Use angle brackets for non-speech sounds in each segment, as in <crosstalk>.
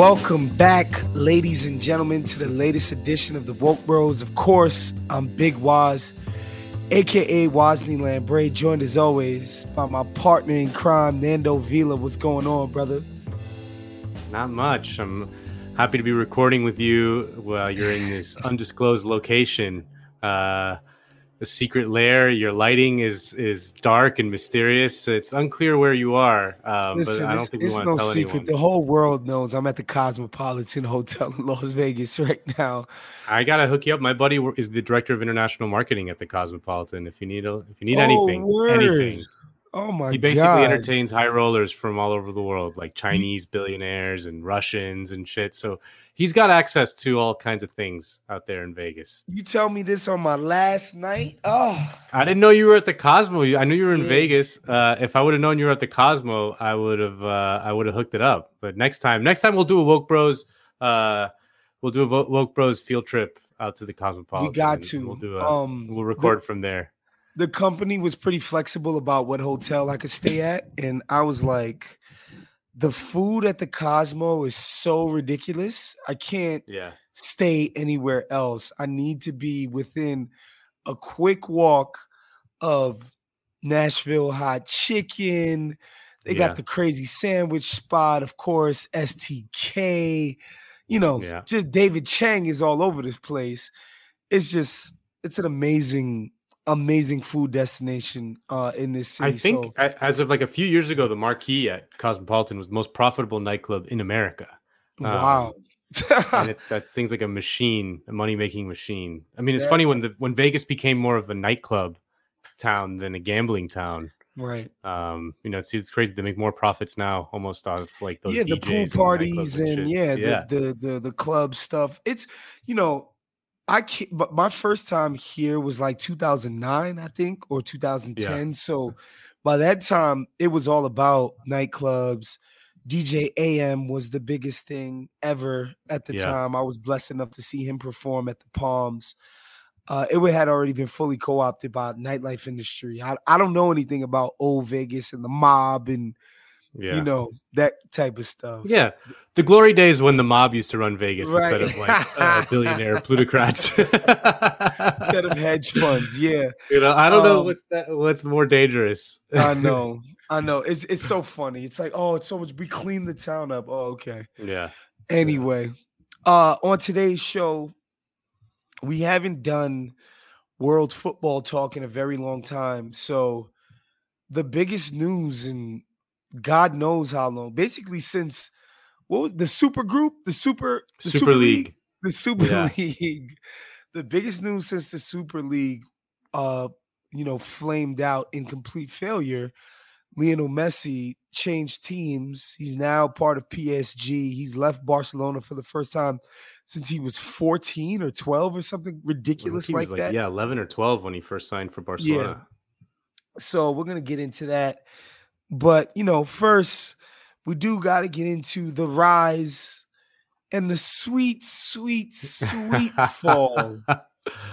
Welcome back, ladies and gentlemen, to the latest edition of the Woke Bros. Of course, I'm Big Waz, aka Wosny Lambre, joined as always by my partner in crime, Nando Vila. What's going on, brother? Not much. I'm happy to be recording with you while you're in this <laughs> undisclosed location. Uh, a secret lair. Your lighting is is dark and mysterious. It's unclear where you are. Um, Listen, but I don't think we want no tell secret. anyone. The whole world knows I'm at the Cosmopolitan <laughs> Hotel in Las Vegas right now. I gotta hook you up. My buddy is the director of international marketing at the Cosmopolitan. If you need a, if you need oh, anything, word. anything, Oh my! God. He basically God. entertains high rollers from all over the world, like Chinese billionaires and Russians and shit. So he's got access to all kinds of things out there in Vegas. You tell me this on my last night. Oh, I didn't know you were at the Cosmo. I knew you were in yeah. Vegas. Uh, if I would have known you were at the Cosmo, I would have. Uh, I would have hooked it up. But next time, next time we'll do a Woke Bros. Uh, we'll do a Woke Bros field trip out to the Cosmopolitan. We got to. We'll do. A, um, we'll record the, from there the company was pretty flexible about what hotel I could stay at. And I was like, the food at the Cosmo is so ridiculous. I can't yeah. stay anywhere else. I need to be within a quick walk of Nashville hot chicken. They yeah. got the crazy sandwich spot, of course, STK. You know, yeah. just David Chang is all over this place. It's just, it's an amazing amazing food destination uh, in this city. I think so, as of like a few years ago, the Marquee at Cosmopolitan was the most profitable nightclub in America. Wow. Um, and it, that thing's like a machine, a money making machine. I mean, it's yeah. funny when the when Vegas became more of a nightclub town than a gambling town. Right. Um, you know, it's, it's crazy. They make more profits now almost off like those yeah, DJs the pool parties and, and yeah, yeah, the, the the the club stuff. It's you know, I can't, but my first time here was like 2009, I think, or 2010. Yeah. So by that time, it was all about nightclubs. DJ AM was the biggest thing ever at the yeah. time. I was blessed enough to see him perform at the Palms. Uh, it had already been fully co-opted by nightlife industry. I, I don't know anything about old Vegas and the mob and yeah. you know that type of stuff. Yeah, the glory days when the mob used to run Vegas right. instead of like uh, <laughs> billionaire plutocrats, instead of hedge funds. Yeah, you know, I don't um, know what's that, what's more dangerous. I <laughs> know, I know. It's it's so funny. It's like, oh, it's so much. We clean the town up. Oh, okay. Yeah. Anyway, uh, on today's show, we haven't done world football talk in a very long time, so the biggest news in God knows how long. Basically, since what was the super group, the super the Super, League. League. the Super yeah. <laughs> League, the biggest news since the Super League, uh, you know, flamed out in complete failure. Lionel Messi changed teams. He's now part of PSG. He's left Barcelona for the first time since he was 14 or 12 or something ridiculous like, like, that. Yeah, 11 or 12 when he first signed for Barcelona. Yeah. So we're gonna get into that. But, you know, first, we do got to get into the rise and the sweet, sweet, sweet fall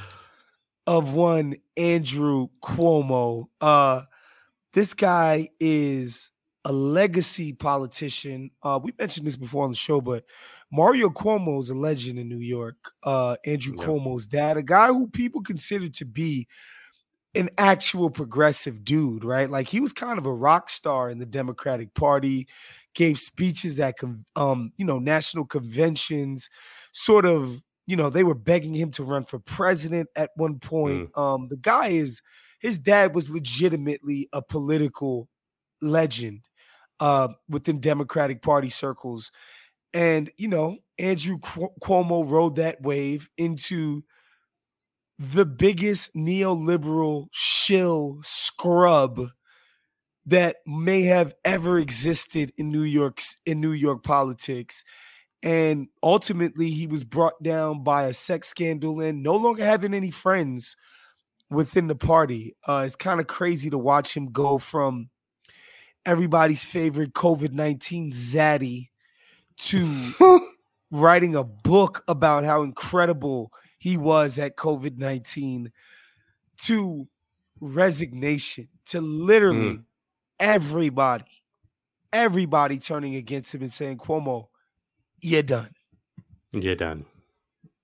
<laughs> of one Andrew Cuomo. Uh, this guy is a legacy politician. Uh, we mentioned this before on the show, but Mario Cuomo is a legend in New York. Uh, Andrew. Cuomo's dad, a guy who people consider to be an actual progressive dude, right? Like he was kind of a rock star in the Democratic Party, gave speeches at um, you know, national conventions, sort of, you know, they were begging him to run for president at one point. Mm. Um, the guy is his dad was legitimately a political legend uh within Democratic Party circles. And, you know, Andrew Cuomo rode that wave into the biggest neoliberal shill scrub that may have ever existed in New York in New York politics. And ultimately he was brought down by a sex scandal and no longer having any friends within the party. Uh, it's kind of crazy to watch him go from everybody's favorite COVID-19 zaddy to <laughs> writing a book about how incredible he was at COVID 19 to resignation, to literally mm. everybody, everybody turning against him and saying, Cuomo, you're done. You're done.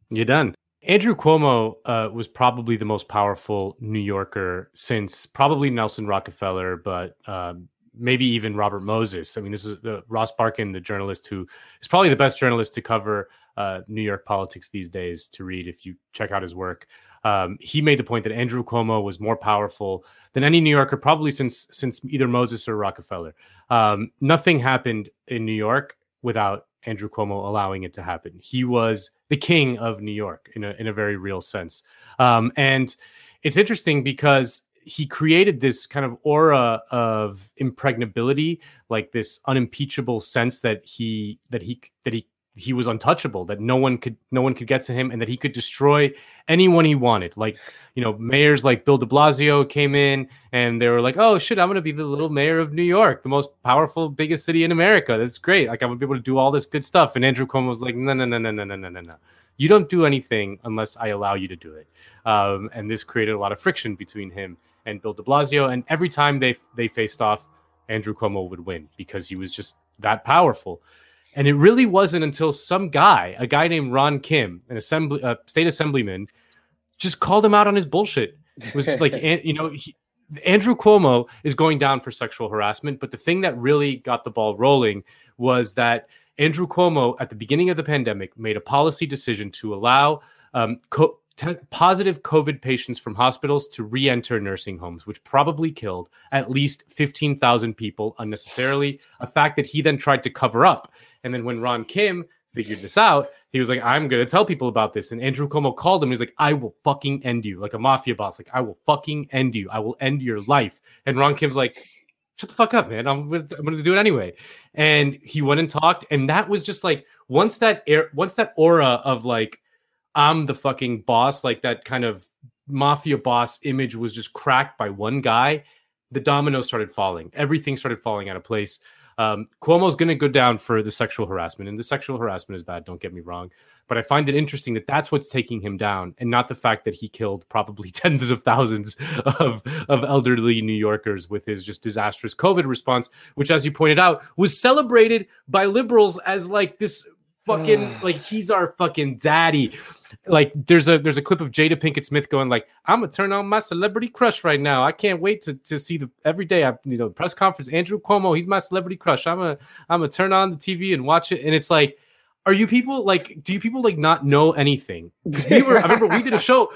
You're done. Andrew Cuomo uh, was probably the most powerful New Yorker since probably Nelson Rockefeller, but um, maybe even Robert Moses. I mean, this is uh, Ross Barkan, the journalist who is probably the best journalist to cover uh, New York politics these days to read if you check out his work. Um, he made the point that Andrew Cuomo was more powerful than any New Yorker, probably since since either Moses or Rockefeller. Um, nothing happened in New York without Andrew Cuomo allowing it to happen. He was the king of New York in a in a very real sense. Um, and it's interesting because he created this kind of aura of impregnability, like this unimpeachable sense that he that he that he he was untouchable that no one could no one could get to him and that he could destroy anyone he wanted. Like you know mayors like bill de blasio came in and they were like oh shit i'm going to be the little mayor of new york the most powerful biggest city in america. That's great. Like i'm going to be able to do all this good stuff. And andrew cuomo was like no no no no no no no no no. You don't do anything unless i allow you to do it. Um, and this created a lot of friction between him and bill de blasio and every time they they faced off andrew cuomo would win because he was just that powerful and it really wasn't until some guy, a guy named Ron Kim, an assembly, a state assemblyman, just called him out on his bullshit. It was just like, <laughs> you know, he, Andrew Cuomo is going down for sexual harassment. But the thing that really got the ball rolling was that Andrew Cuomo, at the beginning of the pandemic, made a policy decision to allow um, co- t- positive COVID patients from hospitals to re enter nursing homes, which probably killed at least 15,000 people unnecessarily. A fact that he then tried to cover up. And then when Ron Kim figured this out, he was like, I'm going to tell people about this. And Andrew Cuomo called him. He's like, I will fucking end you, like a mafia boss. Like, I will fucking end you. I will end your life. And Ron Kim's like, shut the fuck up, man. I'm, I'm going to do it anyway. And he went and talked. And that was just like, once that air, once that aura of like, I'm the fucking boss, like that kind of mafia boss image was just cracked by one guy, the dominoes started falling. Everything started falling out of place. Um, Cuomo's going to go down for the sexual harassment, and the sexual harassment is bad. Don't get me wrong, but I find it interesting that that's what's taking him down, and not the fact that he killed probably <laughs> tens of thousands of of elderly New Yorkers with his just disastrous COVID response, which, as you pointed out, was celebrated by liberals as like this fucking like he's our fucking daddy like there's a there's a clip of Jada Pinkett Smith going like I'm gonna turn on my celebrity crush right now. I can't wait to, to see the every day I you know press conference Andrew Cuomo he's my celebrity crush. I'm a I'm gonna turn on the TV and watch it and it's like are you people like do you people like not know anything? <laughs> We were I remember we did a show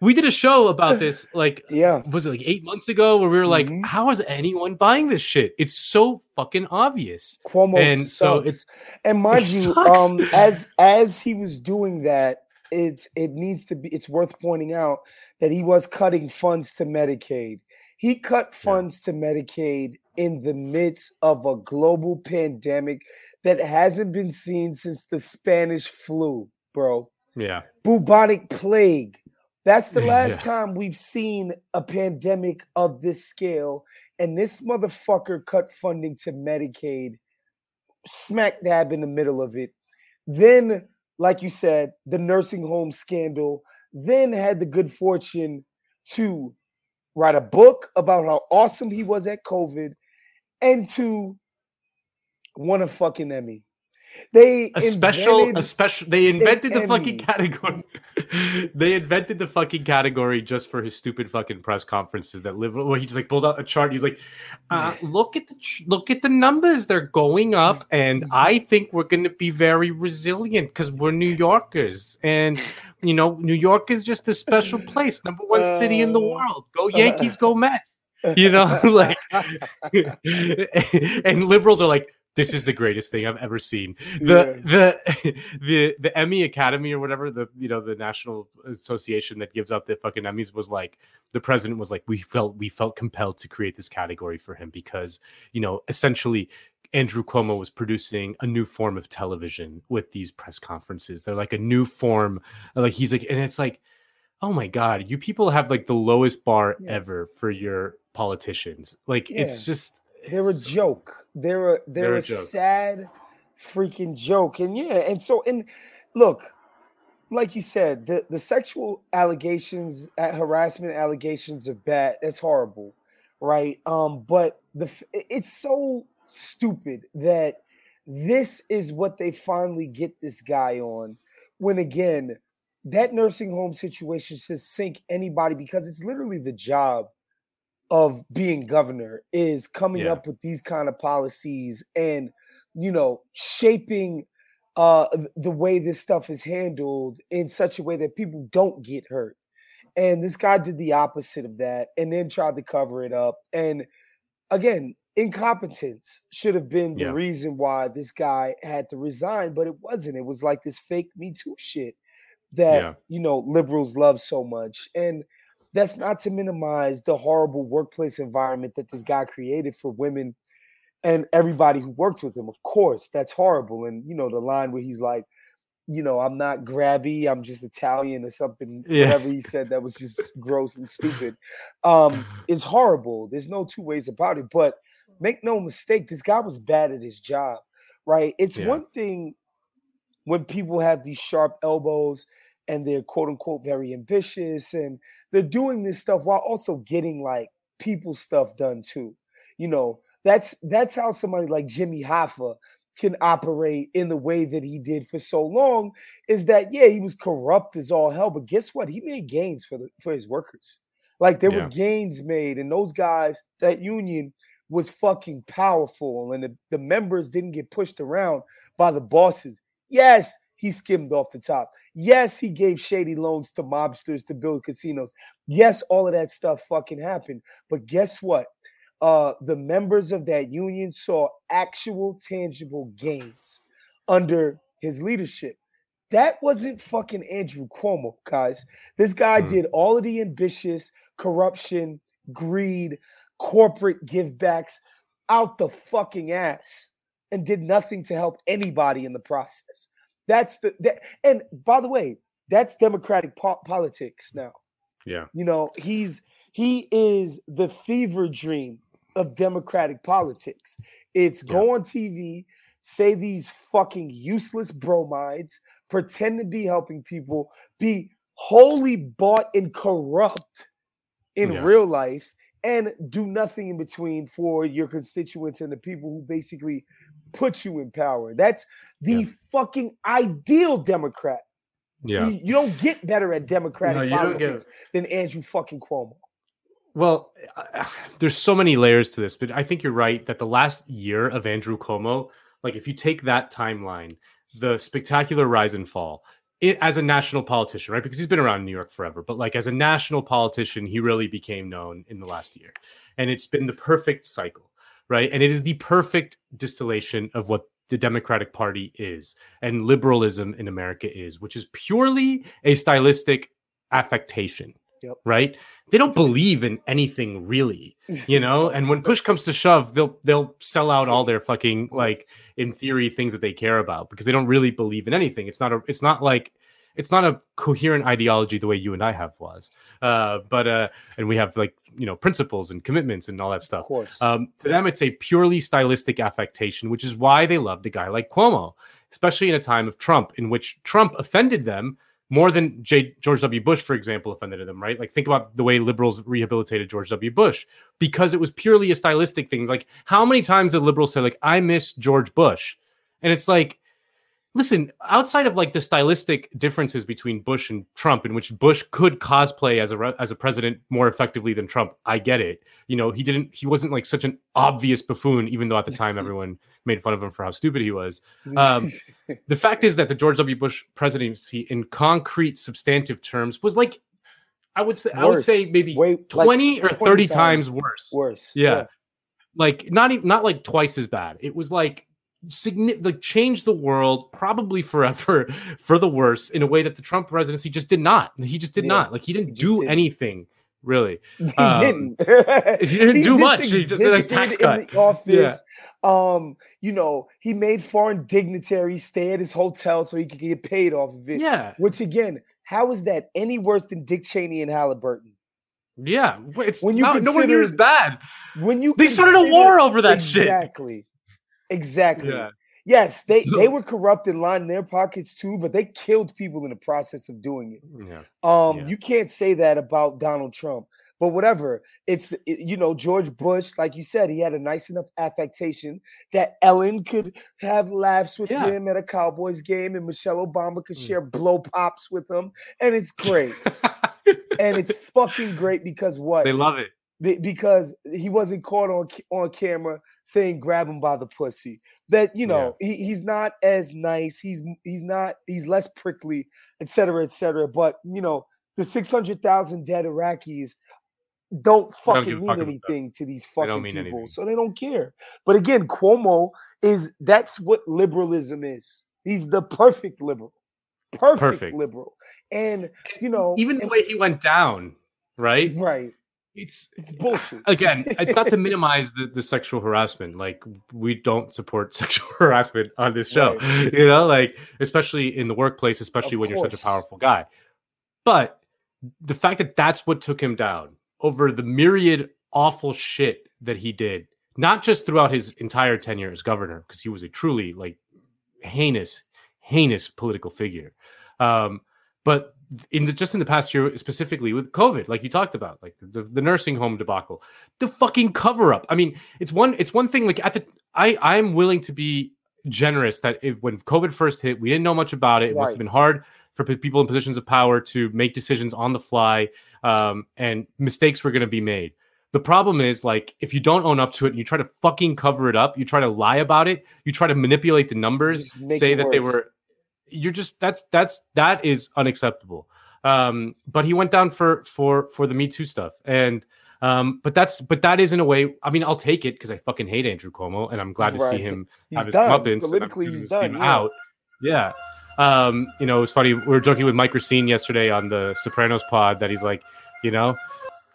we did a show about <laughs> this like yeah was it like eight months ago where we were like mm-hmm. how is anyone buying this shit it's so fucking obvious Cuomo and sucks. so it's and mind it you sucks. um as as he was doing that it's it needs to be it's worth pointing out that he was cutting funds to Medicaid. He cut funds yeah. to Medicaid in the midst of a global pandemic that hasn't been seen since the Spanish flu, bro. Yeah. Bubonic plague. That's the <laughs> last yeah. time we've seen a pandemic of this scale. And this motherfucker cut funding to Medicaid smack dab in the middle of it. Then like you said, the nursing home scandal, then had the good fortune to write a book about how awesome he was at COVID and to won a fucking Emmy. They a special, a special. They invented the fucking category. <laughs> they invented the fucking category just for his stupid fucking press conferences that live. Where he just like pulled out a chart. He's like, uh, <laughs> "Look at the look at the numbers. They're going up, and <laughs> I think we're going to be very resilient because we're New Yorkers, and you know, New York is just a special place. Number one city in the uh, world. Go Yankees. Go Mets." You know, like, and liberals are like this is the greatest thing I've ever seen. The yeah. the <laughs> the the Emmy Academy or whatever the you know the national association that gives out the fucking Emmys was like the president was like we felt we felt compelled to create this category for him because you know essentially Andrew Cuomo was producing a new form of television with these press conferences. They're like a new form like he's like and it's like oh my god you people have like the lowest bar yeah. ever for your politicians like yeah. it's just they're a joke. They're a they're, they're a, a sad freaking joke. And yeah, and so and look, like you said, the, the sexual allegations, harassment allegations are bad. That's horrible, right? Um, but the it's so stupid that this is what they finally get this guy on. When again, that nursing home situation should sink anybody because it's literally the job of being governor is coming Yeah. up with these kind of policies and you know shaping uh the way this stuff is handled in such a way that people don't get hurt and this guy did the opposite of that and then tried to cover it up and again incompetence should have been the Yeah. reason why this guy had to resign but it wasn't it was like this fake me too shit that Yeah. you know liberals love so much and that's not to minimize the horrible workplace environment that this guy created for women and everybody who worked with him. Of course that's horrible. And you know the line where he's like you know i'm not grabby i'm just italian or something Yeah. whatever he said that was just gross and stupid. Um <laughs> it's horrible. There's no two ways about it. But make no mistake this guy was bad at his job right? It's Yeah. one thing when people have these sharp elbows and they're quote unquote very ambitious and they're doing this stuff while also getting like people stuff done too. You know, that's that's how somebody like Jimmy Hoffa can operate in the way that he did for so long is that yeah, he was corrupt as all hell, but guess what? He made gains for the for his workers. Like there Yeah. were gains made, and those guys, that union was fucking powerful, and the, the members didn't get pushed around by the bosses. Yes, he skimmed off the top. Yes, he gave shady loans to mobsters to build casinos. Yes, all of that stuff fucking happened. But guess what? Uh, the members of that union saw actual tangible gains under his leadership. That wasn't fucking Andrew Cuomo, guys. This guy Hmm. did all of the ambitious corruption, greed, corporate givebacks out the fucking ass and did nothing to help anybody in the process. That's the that, and by the way, that's democratic po- politics now. Yeah. You know, he's he is the fever dream of democratic politics. It's go on TV, say these fucking useless bromides, pretend to be helping people, be wholly bought and corrupt in Yeah. real life, and do nothing in between for your constituents and the people who basically put you in power. That's the Yeah. fucking ideal Democrat. Yeah. You, you don't get better at democratic No, politics than Andrew fucking Cuomo. Well, uh, there's so many layers to this, but I think you're right that the last year of Andrew Cuomo, like if you take that timeline, the spectacular rise and fall, it, as a national politician, right? Because he's been around New York forever, but like as a national politician, he really became known in the last year. And it's been the perfect cycle, right? And it is the perfect distillation of what the Democratic Party is and liberalism in America is, which is purely a stylistic affectation, Yep. right? They don't believe in anything really, <laughs> you know. and when push comes to shove, they'll they'll sell out all their fucking like in theory things that they care about because they don't really believe in anything. It's not a it's not like it's not a coherent ideology the way you and I have was, uh, but uh, and we have like you know principles and commitments and all that Of stuff. course. Um, to them, it's a purely stylistic affectation, which is why they loved a guy like Cuomo, especially in a time of Trump, in which Trump offended them more than J- George W. Bush, for example, offended them, right? Like, think about the way liberals rehabilitated George W. Bush because it was purely a stylistic thing. Like, how many times did liberals say, like, I miss George Bush? And it's like, listen, outside of like the stylistic differences between Bush and Trump, in which Bush could cosplay as a re- as a president more effectively than Trump, I get it. You know, he didn't. He wasn't like such an obvious buffoon, even though at the time <laughs> everyone made fun of him for how stupid he was. <laughs> um, The fact is that the George W. Bush presidency, in concrete, substantive terms, was like, I would say, I would say maybe Way- like twenty or 20 thirty times times worse worse. yeah. like not even not like twice as bad it was like significant like changed the world probably forever <laughs> for the worse in a way that the trump presidency just did not he just did Yeah, not like he didn't he do didn't. anything really <laughs> He Um, didn't. <laughs> he didn't do just much. He just did, existed tax in cut. the office. Um, you know, he made foreign dignitaries stay at his hotel so he could get paid off of it. yeah Which again, how is that any worse than Dick Cheney and Halliburton? yeah it's When you not, nowhere near as consider- bad When you they started a war over that shit exactly, exactly. yeah Yes, they So- they were corrupt and lined their pockets too, but they killed people in the process of doing it. yeah Um, Yeah. you can't say that about Donald Trump. but whatever. It's it, you know George Bush, like you said, he had a nice enough affectation that Ellen could have laughs with Yeah. him at a Cowboys game, and Michelle Obama could Mm. share blow pops with him, and it's great. <laughs> and it's fucking great because what? they love it. The- because he wasn't caught on on camera saying grab him by the pussy. That you know he, he's not as nice. He's he's not he's less prickly, etc cetera, et cetera. But you know the six hundred thousand dead Iraqis don't give fucking a mean fuck anything to these fucking people, anything. so they don't care. But again, Cuomo is that's what liberalism is. He's the perfect liberal, perfect, Perfect. liberal, and you know Even the and- way he went down, right? right. It's It's bullshit. <laughs> again, it's not to minimize the, the sexual harassment. Like we don't support <laughs> sexual harassment on this show. Right. <laughs> You know, like especially in the workplace, especially Of when you're such a powerful guy. But the fact that that's what took him down over the myriad awful shit that he did, not just throughout his entire tenure as governor, because he was a truly like heinous, heinous political figure. Um, but in the, just in the past year, specifically with COVID, like you talked about, like the, the nursing home debacle, the fucking cover up. I mean, it's one it's one thing. Like at the, I I'm willing to be generous that if when COVID first hit, we didn't know much about it. It must have been hard for pe- people in positions of power to make decisions on the fly, um, and mistakes were going to be made. The problem is like if you don't own up to it, and you try to fucking cover it up, you try to lie about it, you try to manipulate the numbers, say that they were. You're just that's that's that is unacceptable. Um, but he went down for for for the Me Too stuff, and um, but that's but that is in a way. I mean, I'll take it because I fucking hate Andrew Cuomo, and I'm glad to see him He's have his done. comeuppance. Politically, he's done. Yeah. out. Yeah. Um, you know, it was funny. We were joking with Mike Recine yesterday on the Sopranos pod that he's like, you know,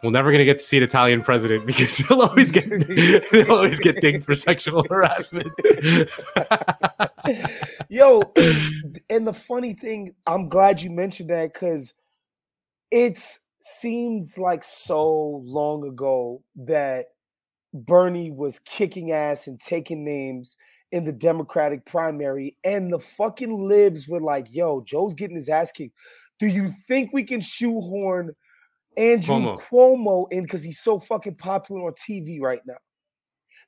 we're never gonna get to see an Italian president <laughs> because he'll always get <laughs> he'll always get dinged for sexual <laughs> harassment. Yo, and, and the funny thing, I'm glad you mentioned that because it seems like so long ago that Bernie was kicking ass and taking names in the Democratic primary, and the fucking libs were like, yo, Joe's getting his ass kicked. Do you think we can shoehorn Andrew Cuomo. Cuomo, in because he's so fucking popular on TV right now?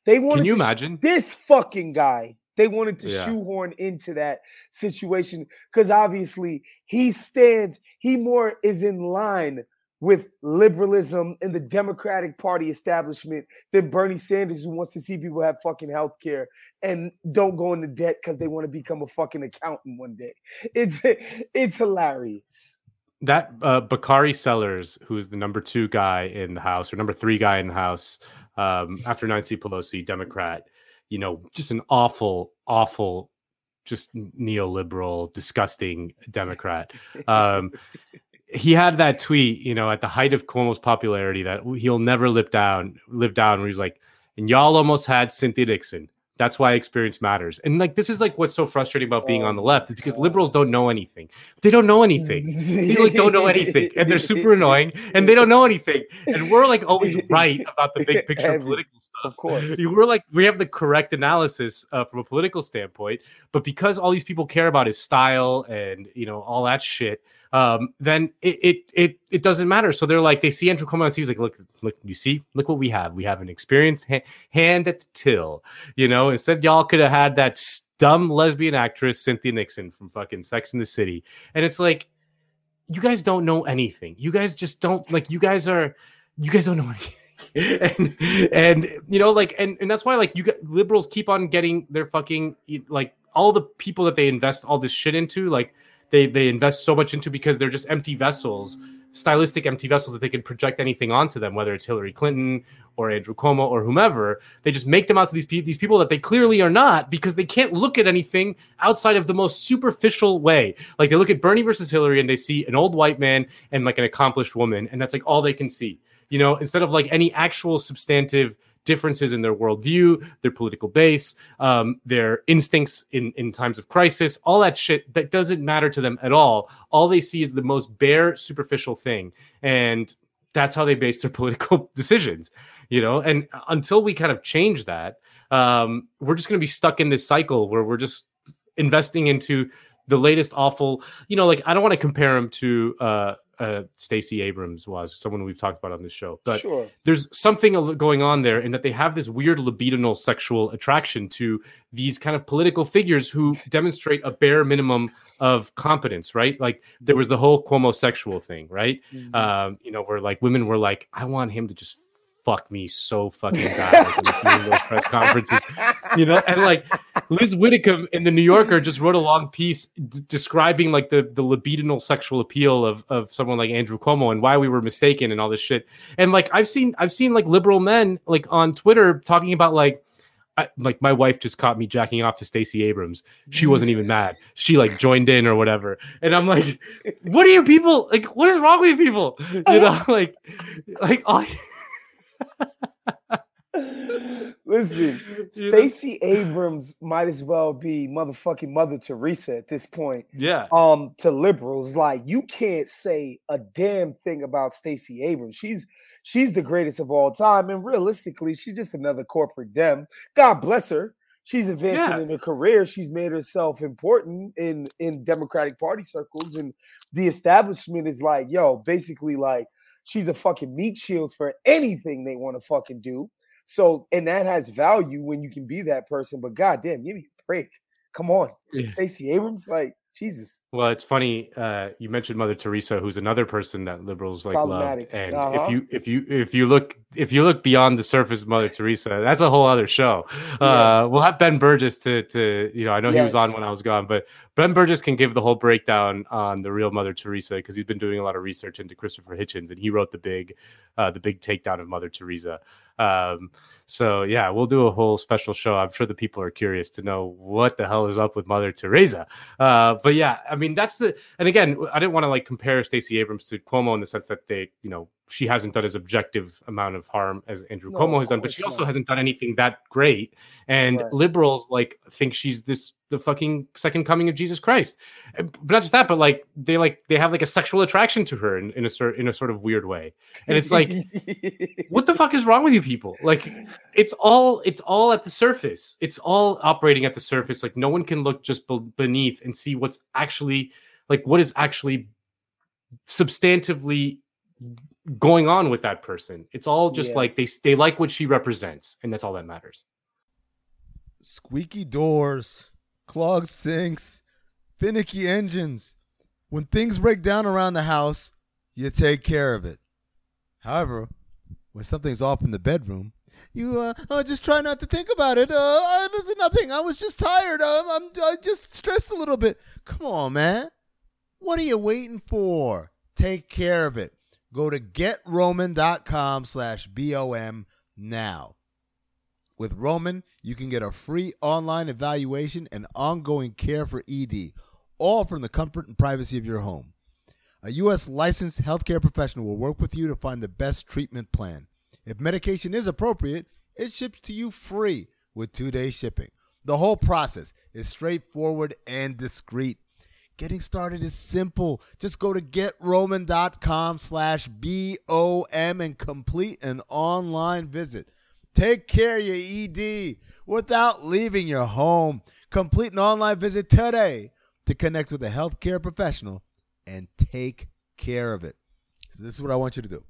They wanted Can you to sh- imagine? this fucking guy. They wanted to Yeah. shoehorn into that situation because obviously he stands, he more is in line with liberalism and the Democratic Party establishment than Bernie Sanders, who wants to see people have fucking health care and don't go into debt because they want to become a fucking accountant one day. It's it's hilarious. That uh, Bakari Sellers, who's the number two guy in the House or number three guy in the House um, after Nancy Pelosi, Democrat, you know, just an awful, awful, just neoliberal, disgusting Democrat. Um, he had that tweet, you know, at the height of Cuomo's popularity that he'll never live down, live down, where he's like, and y'all almost had Cynthia Nixon. That's why experience matters. And like this is like what's so frustrating about being on the left is because liberals don't know anything. They don't know anything. They like don't know anything, and they're super annoying, and they don't know anything. And we're like always right about the big picture of Every- political stuff. Of course. We're like we have the correct analysis uh, from a political standpoint, but because all these people care about is style and you know all that shit, um, then it, it it it doesn't matter. So they're like they see Andrew Cuomo on TV, he's like, look, look, you see, look what we have. We have an experienced ha- hand at the till. You know, instead y'all could have had that dumb lesbian actress Cynthia Nixon from fucking Sex in the City, and it's like you guys don't know anything. You guys just don't like. You guys are. You guys don't know anything. <laughs> and and you know like and and that's why like you get liberals keep on getting their fucking like all the people that they invest all this shit into like they they invest so much into because they're just empty vessels stylistic empty vessels that they can project anything onto them whether it's Hillary Clinton or Andrew Cuomo or whomever. They just make them out to these people these people that they clearly are not because they can't look at anything outside of the most superficial way. Like they look at Bernie versus Hillary and they see an old white man and like an accomplished woman and that's like all they can see. You know instead of like any actual substantive differences in their worldview, their political base, um, their instincts in, in times of crisis, all that shit that doesn't matter to them at all. All they see is the most bare, superficial thing. And that's how they base their <laughs> political decisions, you know? And until we kind of change that, um, we're just going to be stuck in this cycle where we're just investing into the latest awful, you know, like I don't want to compare him to uh, uh, Stacey Abrams was, someone we've talked about on this show. But Sure. there's something going on there in that they have this weird libidinal sexual attraction to these kind of political figures who demonstrate a bare minimum of competence, right? Like there was the whole Cuomo sexual thing, right? Mhm. Um, you know, where like women were like, I want him to just fuck me so fucking bad like, doing those press conferences, you know, and like Liz Whitcomb in the New Yorker just wrote a long piece d- describing like the the libidinal sexual appeal of of someone like Andrew Cuomo and why we were mistaken and all this shit. And like I've seen I've seen like liberal men like on Twitter talking about like I, like my wife just caught me jacking off to Stacey Abrams. She <laughs> wasn't even mad. She like joined in or whatever. And I'm like, what are you people like? What is wrong with you people? <laughs> You know, like, like all. Listen, <laughs> You know? Stacey Abrams might as well be motherfucking Mother Teresa at this point. Yeah, Um, to liberals, like you can't say a damn thing about Stacey Abrams. She's she's the greatest of all time, and realistically, she's just another corporate dem. God bless her. She's advancing Yeah. in her career. She's made herself important in in Democratic Party circles, and the establishment is like, yo, basically like she's a fucking meat shield for anything they want to fucking do. So, and that has value when you can be that person. But goddamn, give me a break. Come on, Yeah. Stacey Abrams, like Jesus. Well, it's funny. Uh, you mentioned Mother Teresa, who's another person that liberals like. Problematic. And Uh-huh. if you if you if you look if you look beyond the surface, of Mother Teresa, that's a whole other show. Yeah. Uh, we'll have Ben Burgess to to you know I know he was on when I was gone, but Ben Burgess can give the whole breakdown on the real Mother Teresa because he's been doing a lot of research into Christopher Hitchens and he wrote the big uh, the big takedown of Mother Teresa. Um, so yeah, we'll do a whole special show. I'm sure the people are curious to know what the hell is up with Mother Teresa. Uh, but yeah, I mean that's the and again, I didn't want to like compare Stacey Abrams to Cuomo in the sense that they, you know, she hasn't done as objective amount of harm as Andrew No, Cuomo has done, but she also not. hasn't done anything that great. And Right. liberals like think she's this the fucking second coming of Jesus Christ. But not just that, but like they like they have like a sexual attraction to her in, in a sort in a sort of weird way. And it's like what the fuck is wrong with you people like it's all it's all at the surface it's all operating at the surface like no one can look just be- beneath and see what's actually like what is actually substantively going on with that person it's all just Yeah. like they they like what she represents and that's all that matters squeaky doors, clogged sinks, finicky engines. When things break down around the house, you take care of it. However, when something's off in the bedroom, you uh, uh just try not to think about it. Uh, nothing. I was just tired. Um, I'm I just stressed a little bit. Come on, man. What are you waiting for? Take care of it. Go to getroman.com slash BOM now. With Roman, you can get a free online evaluation and ongoing care for ED, all from the comfort and privacy of your home. A U.S. licensed healthcare professional will work with you to find the best treatment plan. If medication is appropriate, it ships to you free with two day shipping. The whole process is straightforward and discreet. Getting started is simple. Just go to getroman.com slash B-O-M and complete an online visit. Take care of your ED without leaving your home. Complete an online visit today to connect with a healthcare professional and take care of it. So this is what I want you to do.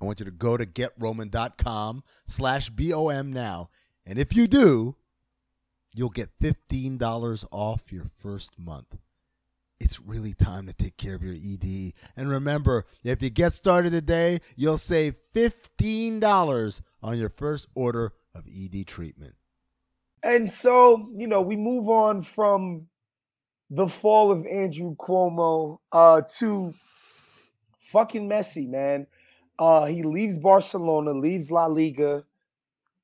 I want you to go to getroman.com slash BOM now. And if you do, you'll get $15 off your first month. It's really time to take care of your ED. And remember, if you get started today, you'll save $15 on your first order of ED treatment. And so, you know, we move on from the fall of Andrew Cuomo uh, to fucking Messi, man. Uh, he leaves Barcelona, leaves La Liga,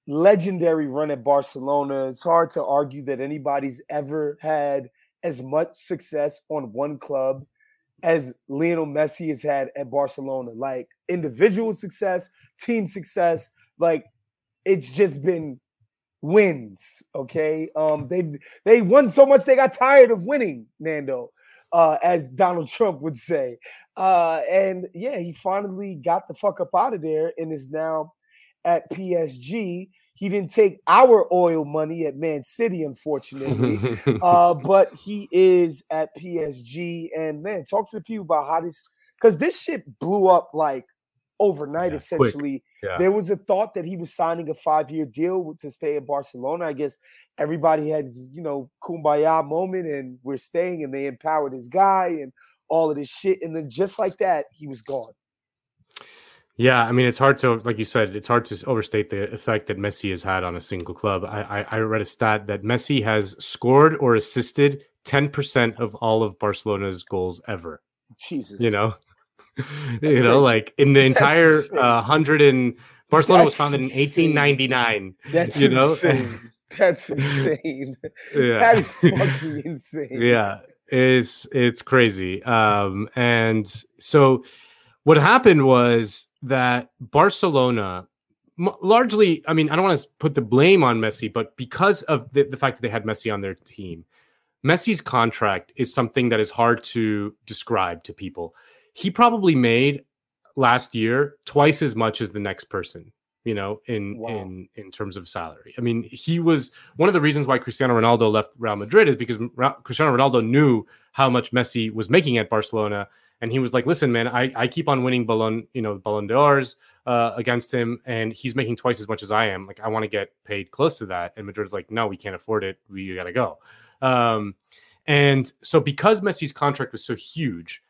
legendary run at Barcelona. It's hard to argue that anybody's ever had as much success on one club as Lionel Messi has had at Barcelona. Like individual success, team success, like it's just been wins. Okay. Um, they've they won so much they got tired of winning, Nando, uh, as Donald Trump would say. Uh, and yeah, he finally got the fuck up out of there and is now at PSG. He didn't take our oil money at Man City, unfortunately. <laughs> uh, but he is at PSG. And man, talk to the people about how this because this shit blew up like overnight. Yeah, essentially, Yeah. there was a thought that he was signing a five-year deal to stay in Barcelona. I guess everybody had, you know, kumbaya moment, and we're staying, and they empowered his guy and all of this shit, and then just like that, he was gone. Yeah, I mean, it's hard to, like you said, it's hard to overstate the effect that Messi has had on a single club. I, I, I read a stat that Messi has scored or assisted 10% of all of Barcelona's goals ever. Jesus, <laughs> You know, you know, like in the <laughs> entire uh, hundred and Barcelona was That's founded in 1899. that's you know? <laughs> insane. That's insane. Yeah. That is fucking insane. yeah it's it's crazy um and so what happened was that barcelona largely i mean i don't want to put the blame on messi but because of the, the fact that they had messi on their team messi's contract is something that is hard to describe to people he probably made last year twice as much as the next person you know in Wow. in in terms of salary i mean he was one of the reasons why cristiano ronaldo left real madrid is because cristiano ronaldo knew how much messi was making at barcelona and he was like listen man i, I keep on winning ballon you know ballon d'ors uh, against him and he's making twice as much as i am. Like i want to get paid close to that. And madrid's like no we can't afford it. We gotta go. Um, and so because messi's contract was so huge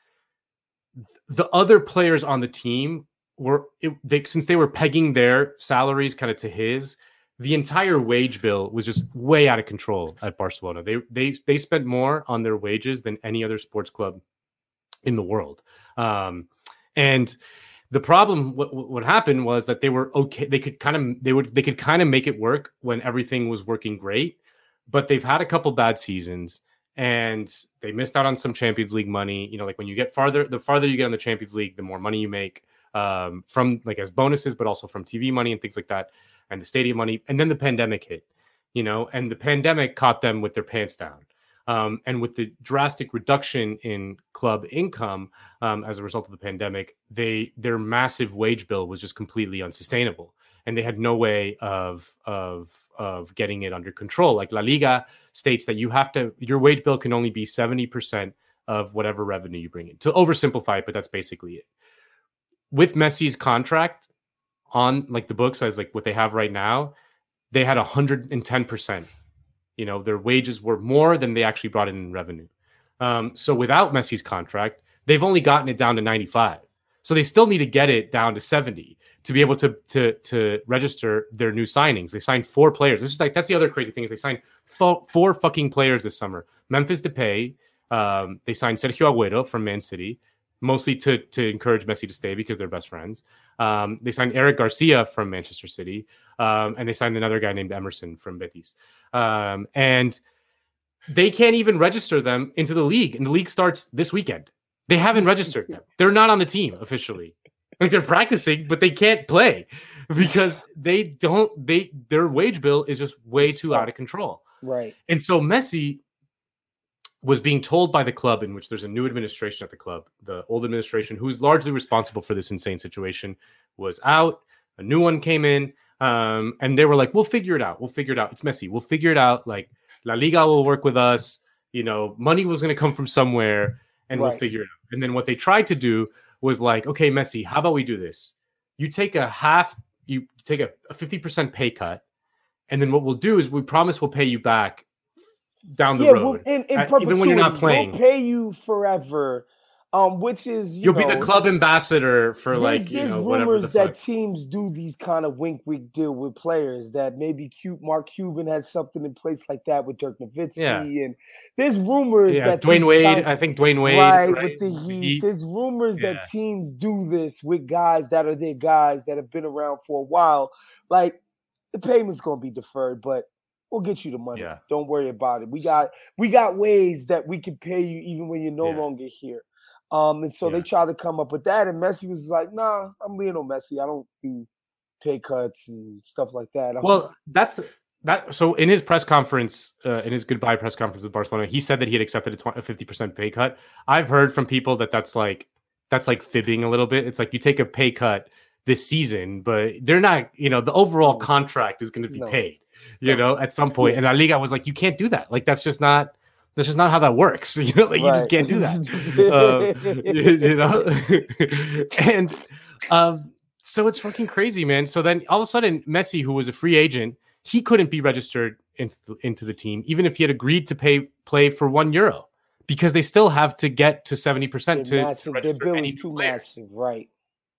the other players on the team were it, they, since they were pegging their salaries kind of to his the entire wage bill was just way out of control at Barcelona. They they they spent more on their wages than any other sports club in the world. Um, and the problem what, what happened was that they were okay they could kind of they would they could kind of make it work when everything was working great but they've had a couple bad seasons and they missed out on some champions league money. You know like when you get farther the farther you get on the champions league the more money you make um, from like as bonuses but also from tv money and things like that and the stadium money. And then the pandemic hit you know and the pandemic caught them with their pants down um, and with the drastic reduction in club income um, as a result of the pandemic, they their massive wage bill was just completely unsustainable, and they had no way of of of getting it under control. Like La Liga states that you have to your wage bill can only be seventy percent of whatever revenue you bring in. To oversimplify it, but that's basically it. With Messi's contract on like the books as like what they have right now, they had hundred and ten percent you know, their wages were more than they actually brought in, in revenue. Um, so without Messi's contract, they've only gotten it down to 95. So they still need to get it down to 70 to be able to to to register their new signings. They signed four players. This is like that's the other crazy thing is they signed fo- four fucking players this summer. Memphis Depay. Um, they signed Sergio Aguero from Man City, mostly to to encourage Messi to stay because they're best friends. Um, they signed Eric Garcia from Manchester City, um, and they signed another guy named Emerson from Betis. Um, and they can't even register them into the league, and the league starts this weekend. They haven't registered them. <laughs> They're not on the team officially. Like they're practicing, but they can't play because they don't. They their wage bill is just way too out of control. Right. And so Messi was being told by the club, in which there's a new administration at the club, the old administration, who's largely responsible for this insane situation, was out. A new one came in, um, and they were like, "We'll figure it out. We'll figure it out. It's messy. We'll figure it out. Like La Liga will work with us. You know, money was going to come from somewhere, and we'll figure it out." And then what they tried to do was like, "Okay, Messi, how about we do this? You take a half, you take a fifty percent pay cut." And then what we'll do is we promise we'll pay you back down the yeah, road. well, in, in uh, even when you're not playing. we'll pay you forever. Um, which is you You'll know, be the club ambassador for there's, like you there's know whatever the rumors that teams do these kind of wink wink deal with players that maybe Cute Mark Cuban has something in place like that with Dirk Nowitzki, Yeah. and there's rumors Yeah, that Dwyane Wade. kind- I think Dwyane Wade. right, right, with the with Heat. There's rumors Yeah. that teams do this with guys that are their guys that have been around for a while. Like the payment's gonna be deferred, but we'll get you the money. Yeah. Don't worry about it. We got we got ways that we can pay you even when you're no Yeah. longer here. Um, and so Yeah. they tried to come up with that, and Messi was like, "Nah, I'm Lionel Messi. I don't do pay cuts and stuff like that." I'm- Well, that's that. So in his press conference, uh, in his goodbye press conference with Barcelona, he said that he had accepted a, 50% pay cut. I've heard from people that that's like that's like fibbing a little bit. It's like you take a pay cut this season, but they're not. You know, the overall contract is going to be No. paid. You know, at some point. And La Liga was like, you can't do that. Like that's just not This is not how that works. <laughs> You know, like you just can't do that. <laughs> uh, you, you, know, <laughs> and um, so it's fucking crazy, man. So then all of a sudden, Messi, who was a free agent, he couldn't be registered into the, into the team, even if he had agreed to pay play for one euro, because they still have to get to seventy percent to, massive. Their bill is too players. massive, right?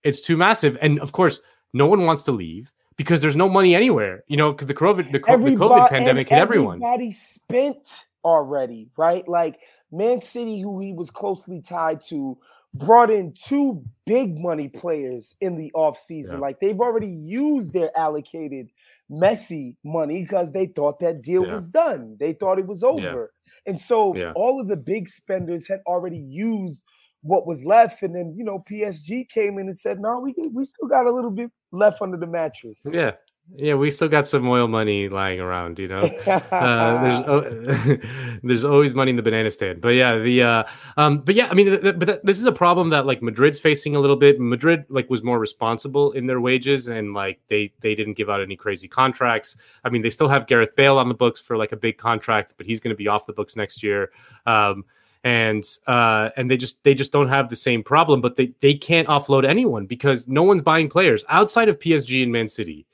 It's too massive, and of course, no one wants to leave because there's no money anywhere. You know, because the COVID the, the COVID pandemic hit everyone. Everybody spent already, right? Like Man City, who he was closely tied to, brought in two big money players in the offseason. Yeah. Like they've already used their allocated Messi money because they thought that deal yeah. was done. They thought it was over. Yeah. And so all of the big spenders had already used what was left. And then, you know, PSG came in and said, no, we we still got a little bit left under the mattress. Yeah. Yeah, we still got some oil money lying around, you know. Uh, there's <laughs> <laughs> there's always money in the banana stand, but yeah, the uh, um, but yeah, I mean, but th- this is a problem that like Madrid's facing a little bit. Madrid like was more responsible in their wages, and like they they didn't give out any crazy contracts. I mean, they still have Gareth Bale on the books for like a big contract, but he's going to be off the books next year. Um, and uh, and they just they just don't have the same problem, but they they can't offload anyone because no one's buying players outside of PSG and Man City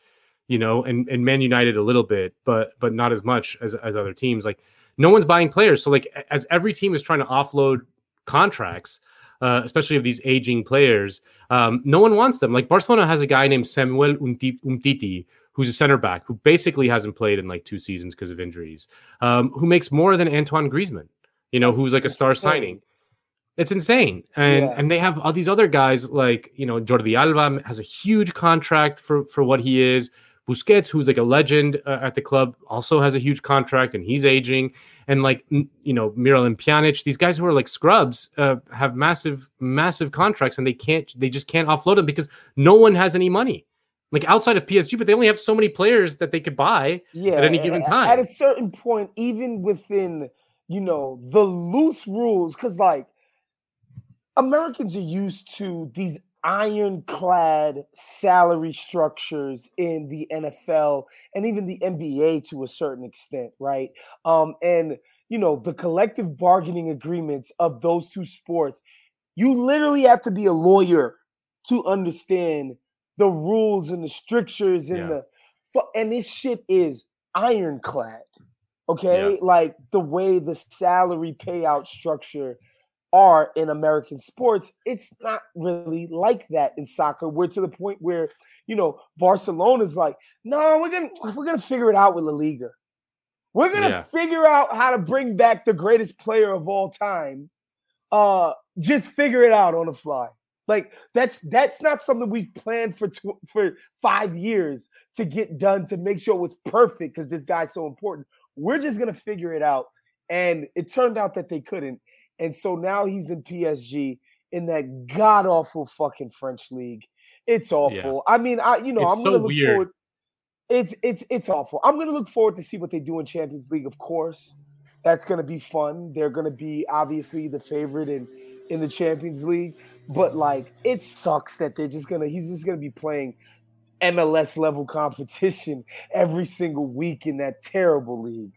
you know, and, and Man United a little bit, but but not as much as, as other teams. Like no one's buying players. So like as every team is trying to offload contracts, uh, especially of these aging players, um, no one wants them. Like Barcelona has a guy named Samuel Umtiti, who's a center back who basically hasn't played in like two seasons because of injuries, um, who makes more than Antoine Griezmann, you know, That's who's like a star insane. signing. It's insane. And yeah. and they have all these other guys like, you know, Jordi Alba has a huge contract for for what he is. Busquets, who's like a legend uh, at the club, also has a huge contract and he's aging. And like, you know, Miralem Pjanic, these guys who are like scrubs uh, have massive, massive contracts and they can't, they just can't offload them because no one has any money. Like outside of PSG, but they only have so many players that they could buy yeah, at any given time. At a certain point, even within, you know, the loose rules, because like Americans are used to these ironclad salary structures in the NFL and even the NBA to a certain extent, right? Um, and you know, the collective bargaining agreements of those two sports, you literally have to be a lawyer to understand the rules and the strictures and yeah. the and this shit is ironclad. Okay, yeah. like the way the salary payout structure are in American sports, it's not really like that in soccer. We're to the point where, you know, Barcelona's like, no, we're gonna we're gonna figure it out with La Liga. We're gonna yeah. figure out how to bring back the greatest player of all time. Uh, just figure it out on the fly. Like that's that's not something we've planned for tw- for five years to get done to make sure it was perfect because this guy's so important. We're just gonna figure it out, and it turned out that they couldn't. And so now he's in PSG in that god awful fucking French league. It's awful. Yeah. I mean, I you know, it's I'm gonna look weird. forward. It's it's it's awful. I'm gonna look forward to see what they do in Champions League, of course. That's gonna be fun. They're gonna be obviously the favorite in in the Champions League. But like it sucks that they're just gonna he's just gonna be playing MLS level competition <laughs> every single week in that terrible league.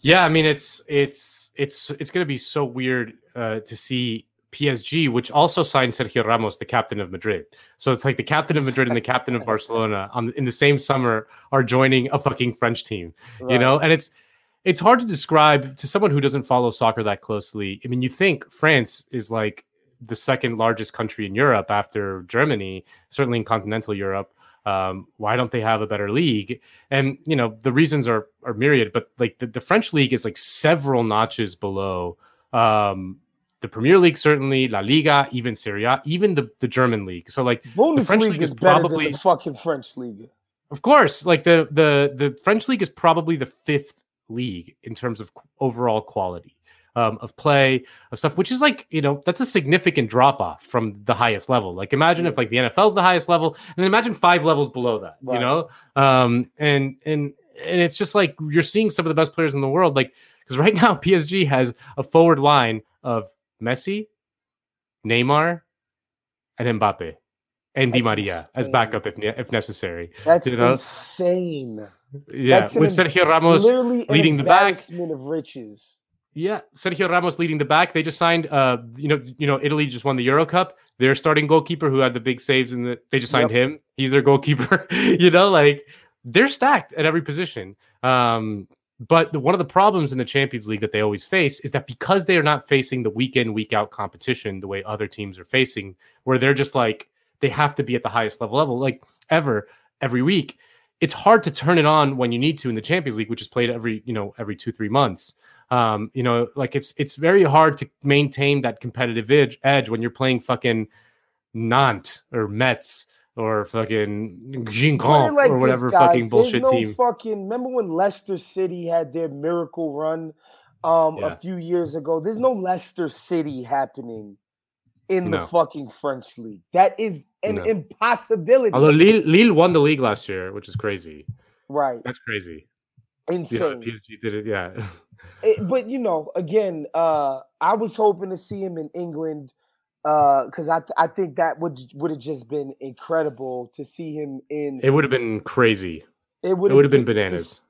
Yeah, I mean it's it's it's it's going to be so weird uh, to see PSG, which also signed Sergio Ramos, the captain of Madrid. So it's like the captain of Madrid and the captain of <laughs> Barcelona on, in the same summer are joining a fucking French team, right. you know? And it's it's hard to describe to someone who doesn't follow soccer that closely. I mean, you think France is like the second largest country in Europe after Germany, certainly in continental Europe. Um, why don't they have a better league? And you know the reasons are are myriad, but like the, the French league is like several notches below um, the Premier League, certainly La Liga, even Serie A, even the, the German league. So like Bundesliga the French league is, is probably the fucking French league. Of course, like the the the French league is probably the fifth league in terms of overall quality um, of play of stuff, which is like you know that's a significant drop off from the highest level. Like imagine if like the NFL is the highest level, and then imagine five levels below that. Right. You know, um, and and and it's just like you're seeing some of the best players in the world. Like because right now <laughs> PSG has a forward line of Messi, Neymar, and Mbappe. And Di Maria insane. as backup if if necessary. That's you know? insane. Yeah, That's with Sergio Ramos leading the back. of riches. Yeah, Sergio Ramos leading the back. They just signed. Uh, you know, you know, Italy just won the Euro Cup. Their starting goalkeeper, who had the big saves, and the, they just signed him. He's their goalkeeper. <laughs> you know, like they're stacked at every position. Um, but the, one of the problems in the Champions League that they always face is that because they are not facing the week in week out competition the way other teams are facing, where they're just like they have to be at the highest level level like ever every week. It's hard to turn it on when you need to in the Champions League, which is played every you know every two three months um, you know, like it's it's very hard to maintain that competitive edge, edge when you're playing fucking Nantes or Metz or fucking Guingamp like or whatever fucking bullshit no team. Fucking remember when Leicester City had their miracle run um Yeah. a few years ago? There's no Leicester City happening in the fucking French league. That is an No. impossibility. Although Lille, Lille won the league last year, which is crazy. right. That's crazy. Yeah, Insane. PSG did it. Yeah, It- <laughs> but you know, again, uh, I was hoping to see him in England because I th- I think that would would have just been incredible to see him in. it would have been crazy. It It would have been just bananas.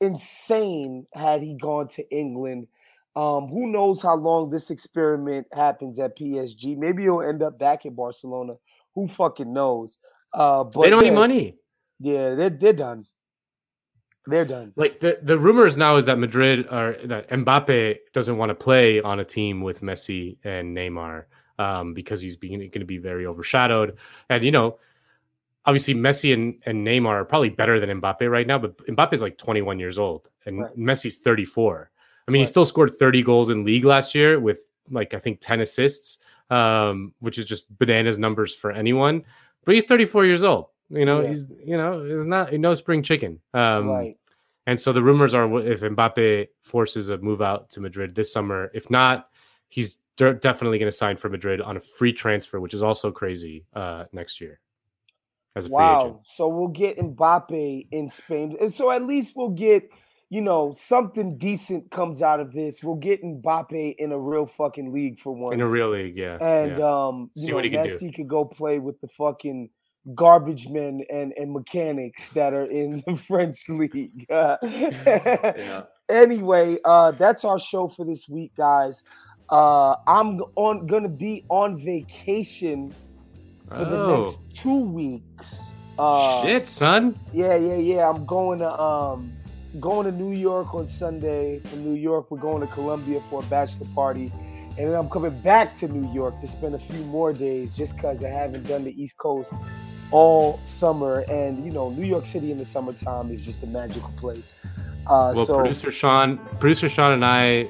insane had he gone to England. Um, who knows how long this experiment happens at PSG? Maybe he'll end up back in Barcelona. Who fucking knows? Uh, but They don't yeah, need money. Yeah, they're they're done. They're done. Like the, the rumors now is that Madrid or that Mbappe doesn't want to play on a team with Messi and Neymar um, because he's being going to be very overshadowed. And you know, obviously Messi and, and Neymar are probably better than Mbappe right now, but Mbappe is like 21 years old and Right. Messi's 34. I mean, he still scored 30 goals in league last year with like I think 10 assists, um, which is just bananas numbers for anyone. But he's 34 years old. You know, Yeah. he's you know, he's not no spring chicken. Um, right. And so the rumors are if Mbappe forces a move out to Madrid this summer, if not, he's de- definitely going to sign for Madrid on a free transfer, which is also crazy uh, next year as a free Wow. agent. So we'll get Mbappe in Spain. And so at least we'll get, you know, something decent comes out of this. We'll get Mbappe in a real fucking league for once. In a real league, yeah. and yeah. um you See know, what he can do. Messi could go play with the fucking garbage men and, and mechanics that are in the <laughs> French league. <laughs> <laughs> Anyway, uh that's our show for this week, guys. Uh I'm on gonna be on vacation for the Oh, next two weeks. Uh shit, son. yeah, yeah, yeah. I'm going to um going to New York on Sunday. From New York, we're going to Colombia for a bachelor party. And then I'm coming back to New York to spend a few more days just because I haven't done the East Coast all summer. And you know, New York City in the summertime is just a magical place. Uh Well, so producer Sean, producer Sean and I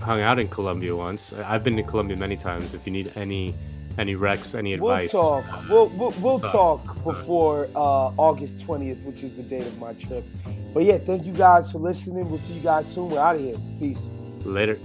hung out in Colombia once. I've been to Colombia many times. If you need any any recs, any advice, we'll talk. We'll we'll, we'll talk. talk before uh, August 20th, which is the date of my trip. But yeah, thank you guys for listening. We'll see you guys soon. We're out of here. Peace. later.